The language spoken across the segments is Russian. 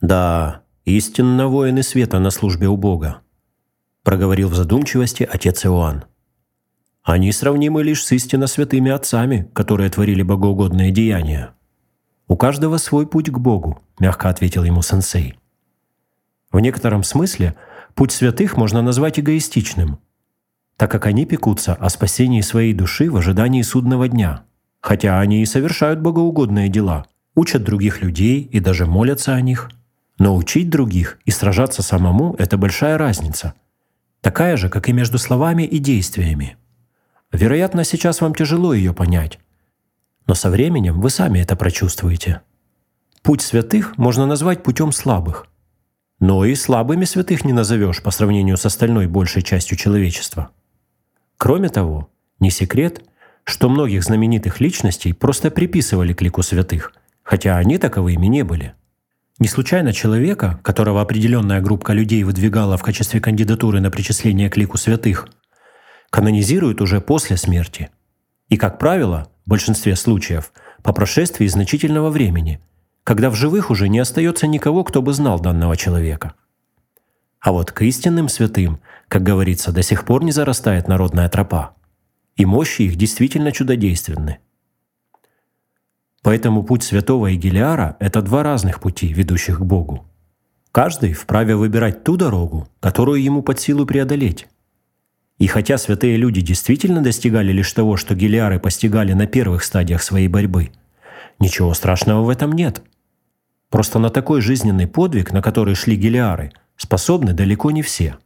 Да, истинно воины света на службе у Бога, проговорил в задумчивости отец Иоанн. Они сравнимы лишь с истинно святыми отцами, которые творили богоугодные деяния. «У каждого свой путь к Богу», – мягко ответил ему сенсей. В некотором смысле путь святых можно назвать эгоистичным, так как они пекутся о спасении своей души в ожидании судного дня, хотя они и совершают богоугодные дела, учат других людей и даже молятся о них. Но учить других и сражаться самому – это большая разница, такая же, как и между словами и действиями. Вероятно, сейчас вам тяжело ее понять, но со временем вы сами это прочувствуете. Путь святых можно назвать путем слабых. Но и слабыми святых не назовешь по сравнению с остальной большей частью человечества. Кроме того, не секрет, что многих знаменитых личностей просто приписывали к лику святых, хотя они таковыми не были. Не случайно человека, которого определенная группа людей выдвигала в качестве кандидатуры на причисление к лику святых, канонизируют уже после смерти. И, как правило, в большинстве случаев, по прошествии значительного времени, когда в живых уже не остается никого, кто бы знал данного человека. А вот к истинным святым, как говорится, до сих пор не зарастает народная тропа. И мощи их действительно чудодейственны. Поэтому путь святого Игелиара – это два разных пути, ведущих к Богу. Каждый вправе выбирать ту дорогу, которую ему под силу преодолеть. И хотя святые люди действительно достигали лишь того, что гелиары постигали на первых стадиях своей борьбы, ничего страшного в этом нет. Просто на такой жизненный подвиг, на который шли гелиары, способны далеко не все.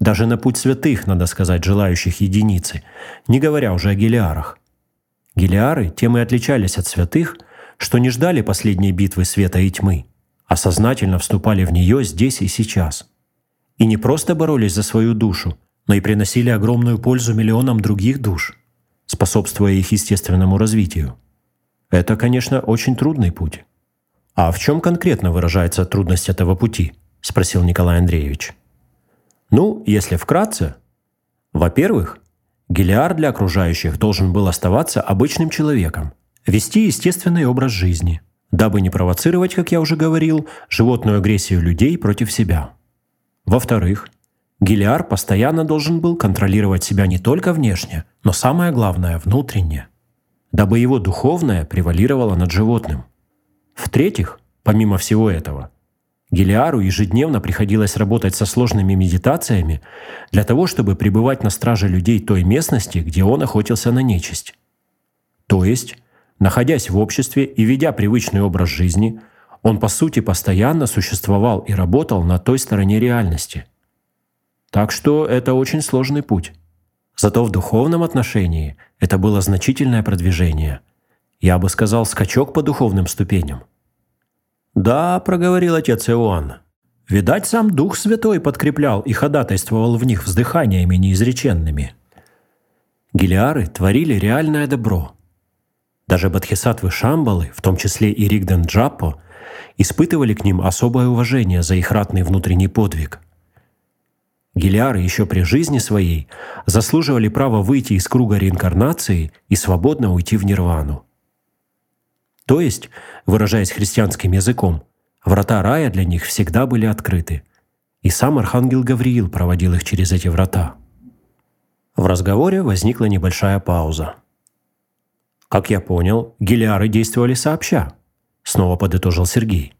Даже на путь святых, надо сказать, желающих единицы, не говоря уже о гелиарах. Гелиары тем и отличались от святых, что не ждали последней битвы света и тьмы, а сознательно вступали в нее здесь и сейчас. И не просто боролись за свою душу, но и приносили огромную пользу миллионам других душ, способствуя их естественному развитию. Это, конечно, очень трудный путь. «А в чем конкретно выражается трудность этого пути?» – спросил Николай Андреевич. Ну, если вкратце, во-первых, Гелиар для окружающих должен был оставаться обычным человеком, вести естественный образ жизни, дабы не провоцировать, как я уже говорил, животную агрессию людей против себя. Во-вторых, Гелиар постоянно должен был контролировать себя не только внешне, но самое главное – внутренне, дабы его духовное превалировало над животным. В-третьих, помимо всего этого, Гелиару ежедневно приходилось работать со сложными медитациями для того, чтобы пребывать на страже людей той местности, где он охотился на нечисть. То есть, находясь в обществе и ведя привычный образ жизни, он по сути постоянно существовал и работал на той стороне реальности – так что это очень сложный путь. Зато в духовном отношении это было значительное продвижение. Я бы сказал, скачок по духовным ступеням. «Да», — проговорил отец Иоанн, — «видать, сам Дух Святой подкреплял и ходатайствовал в них вздыханиями неизреченными». Гелиары творили реальное добро. Даже бодхисаттвы Шамбалы, в том числе и Ригден Джаппо, испытывали к ним особое уважение за их ратный внутренний подвиг. Гелиары еще при жизни своей заслуживали права выйти из круга реинкарнации и свободно уйти в нирвану. То есть, выражаясь христианским языком, врата рая для них всегда были открыты, и сам архангел Гавриил проводил их через эти врата. В разговоре возникла небольшая пауза. «Как я понял, гелиары действовали сообща», — снова подытожил Сергей.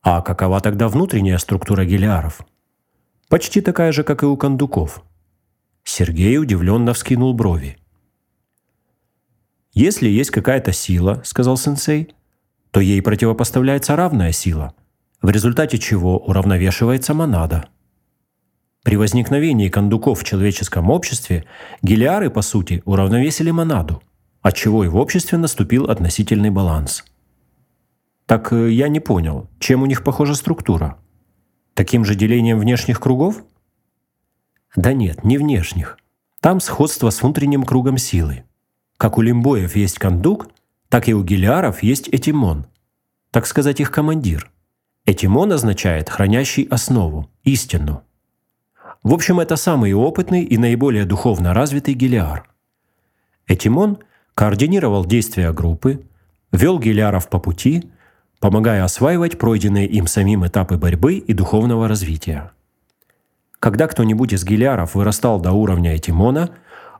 «А какова тогда внутренняя структура гелиаров?» Почти такая же, как и у кондуков. Сергей удивленно вскинул брови. «Если есть какая-то сила, — сказал сенсей, — то ей противопоставляется равная сила, в результате чего уравновешивается монада. При возникновении кондуков в человеческом обществе гелиары, по сути, уравновесили монаду, отчего и в обществе наступил относительный баланс. Так э, я не понял, чем у них похожа структура?» Таким же делением внешних кругов? Да нет, не внешних. Там сходство с внутренним кругом силы. Как у лимбоев есть кондук, так и у гелиаров есть этимон, так сказать, их командир. Этимон означает хранящий основу, истину. В общем, это самый опытный и наиболее духовно развитый гелиар. Этимон координировал действия группы, вел гелиаров по пути, помогая осваивать пройденные им самим этапы борьбы и духовного развития. Когда кто-нибудь из гелиаров вырастал до уровня Этимона,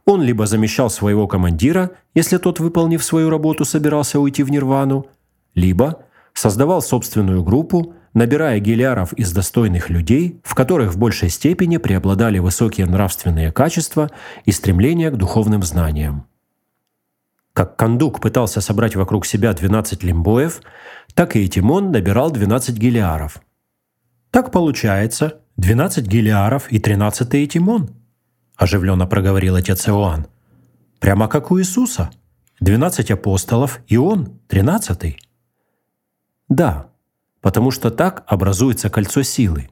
он либо замещал своего командира, если тот, выполнив свою работу, собирался уйти в нирвану, либо создавал собственную группу, набирая гелиаров из достойных людей, в которых в большей степени преобладали высокие нравственные качества и стремление к духовным знаниям. Как Кандук пытался собрать вокруг себя 12 лимбоев, так и Тимон набирал 12 гелиаров. Так получается 12 гелиаров и 13 Этимон, оживленно проговорил отец Иоанн. Прямо как у Иисуса. 12 апостолов и он, 13. Да, потому что так образуется кольцо силы.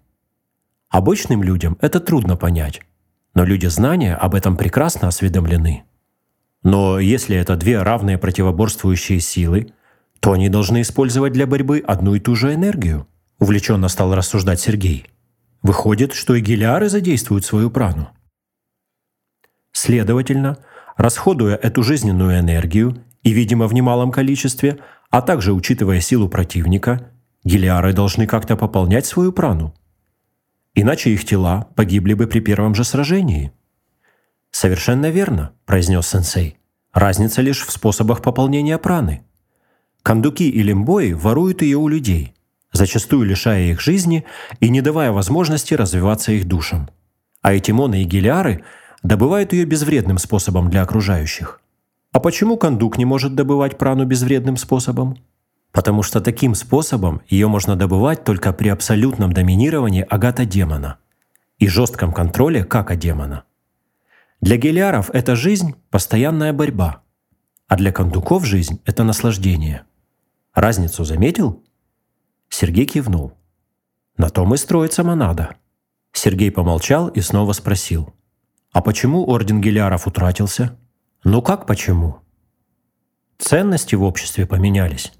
Обычным людям это трудно понять, но люди знания об этом прекрасно осведомлены. Но если это две равные противоборствующие силы, то они должны использовать для борьбы одну и ту же энергию, увлеченно стал рассуждать Сергей. Выходит, что и гелиары задействуют свою прану. Следовательно, расходуя эту жизненную энергию, и, видимо, в немалом количестве, а также учитывая силу противника, гелиары должны как-то пополнять свою прану. Иначе их тела погибли бы при первом же сражении – «Совершенно верно», – произнес сенсей. «Разница лишь в способах пополнения праны. Кандуки и лимбои воруют ее у людей, зачастую лишая их жизни и не давая возможности развиваться их душам. А этимоны и гелиары добывают ее безвредным способом для окружающих. А почему кандук не может добывать прану безвредным способом? Потому что таким способом ее можно добывать только при абсолютном доминировании агата-демона и жестком контроле кака-демона. Для гелиаров это жизнь – постоянная борьба, а для кондуков жизнь – это наслаждение. Разницу заметил? Сергей кивнул. На том и строится монада. Сергей помолчал и снова спросил. А почему орден гелиаров утратился? Ну как почему? Ценности в обществе поменялись.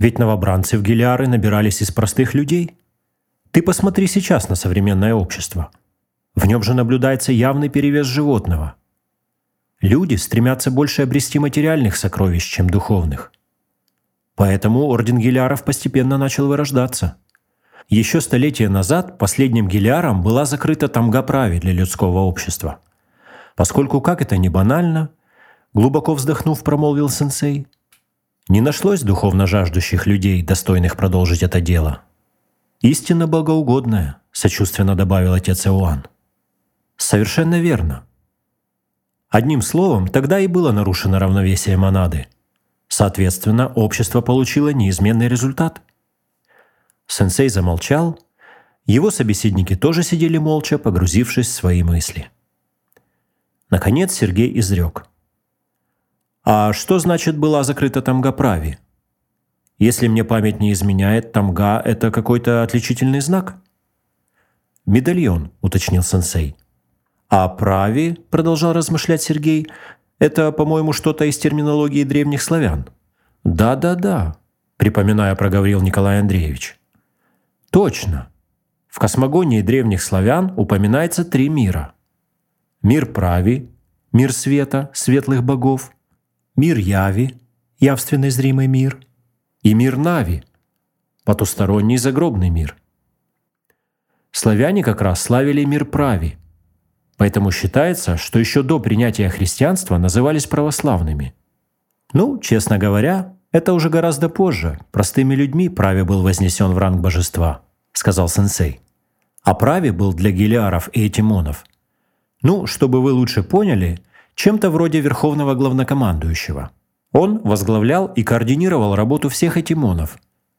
Ведь новобранцы в гелиары набирались из простых людей. Ты посмотри сейчас на современное общество – в нем же наблюдается явный перевес животного. Люди стремятся больше обрести материальных сокровищ, чем духовных. Поэтому орден гелиаров постепенно начал вырождаться. Еще столетия назад последним гелиаром была закрыта тамга прави для людского общества. Поскольку, как это не банально, глубоко вздохнув, промолвил сенсей, не нашлось духовно жаждущих людей, достойных продолжить это дело. «Истинно богоугодная», — сочувственно добавил отец Иоанн. Совершенно верно. Одним словом, тогда и было нарушено равновесие монады. Соответственно, общество получило неизменный результат. Сенсей замолчал, его собеседники тоже сидели молча, погрузившись в свои мысли. Наконец Сергей изрек. «А что значит была закрыта тамга прави? Если мне память не изменяет, тамга – это какой-то отличительный знак?» «Медальон», – уточнил сенсей. А прави, продолжал размышлять Сергей, это, по-моему, что-то из терминологии древних славян. Да-да-да, припоминая, проговорил Николай Андреевич. Точно. В космогонии древних славян упоминается три мира. Мир прави, мир света, светлых богов, мир яви, явственный зримый мир, и мир нави, потусторонний загробный мир. Славяне как раз славили мир прави – Поэтому считается, что еще до принятия христианства назывались православными. Ну, честно говоря, это уже гораздо позже. Простыми людьми праве был вознесен в ранг божества, сказал сенсей. А праве был для гелиаров и этимонов. Ну, чтобы вы лучше поняли, чем-то вроде верховного главнокомандующего. Он возглавлял и координировал работу всех этимонов,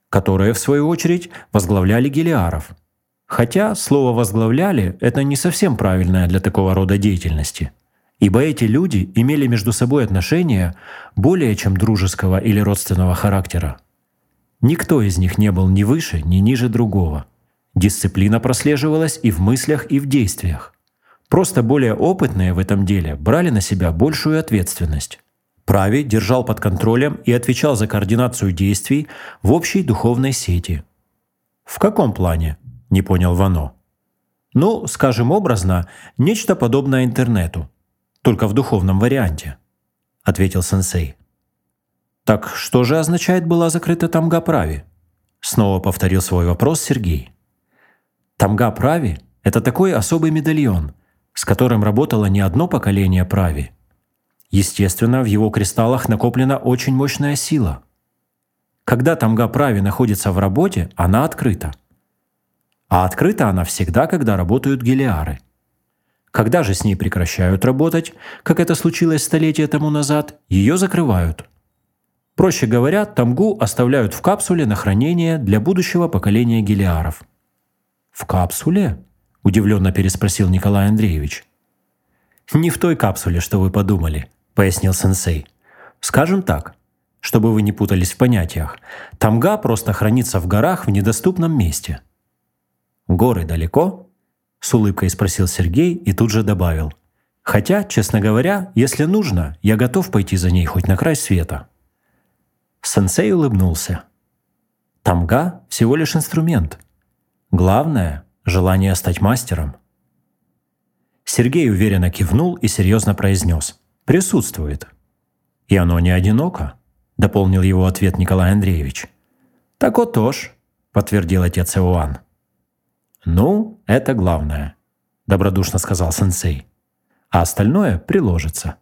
которые, в свою очередь, возглавляли гелиаров – Хотя слово «возглавляли» — это не совсем правильное для такого рода деятельности. Ибо эти люди имели между собой отношения более чем дружеского или родственного характера. Никто из них не был ни выше, ни ниже другого. Дисциплина прослеживалась и в мыслях, и в действиях. Просто более опытные в этом деле брали на себя большую ответственность. Прави держал под контролем и отвечал за координацию действий в общей духовной сети. В каком плане? – не понял Вано. «Ну, скажем образно, нечто подобное интернету, только в духовном варианте», – ответил сенсей. «Так что же означает была закрыта тамга прави?» Снова повторил свой вопрос Сергей. Тамга прави – это такой особый медальон, с которым работало не одно поколение прави. Естественно, в его кристаллах накоплена очень мощная сила. Когда тамга прави находится в работе, она открыта. А открыта она всегда, когда работают гелиары. Когда же с ней прекращают работать, как это случилось столетия тому назад, ее закрывают – Проще говоря, тамгу оставляют в капсуле на хранение для будущего поколения гелиаров. «В капсуле?» – удивленно переспросил Николай Андреевич. «Не в той капсуле, что вы подумали», – пояснил сенсей. «Скажем так, чтобы вы не путались в понятиях, тамга просто хранится в горах в недоступном месте». «Горы далеко?» – с улыбкой спросил Сергей и тут же добавил. «Хотя, честно говоря, если нужно, я готов пойти за ней хоть на край света». Сенсей улыбнулся. Тамга – всего лишь инструмент. Главное – желание стать мастером. Сергей уверенно кивнул и серьезно произнес. «Присутствует». «И оно не одиноко», – дополнил его ответ Николай Андреевич. «Так вот тоже», – подтвердил отец Иоанн. «Ну, это главное», – добродушно сказал сенсей. «А остальное приложится».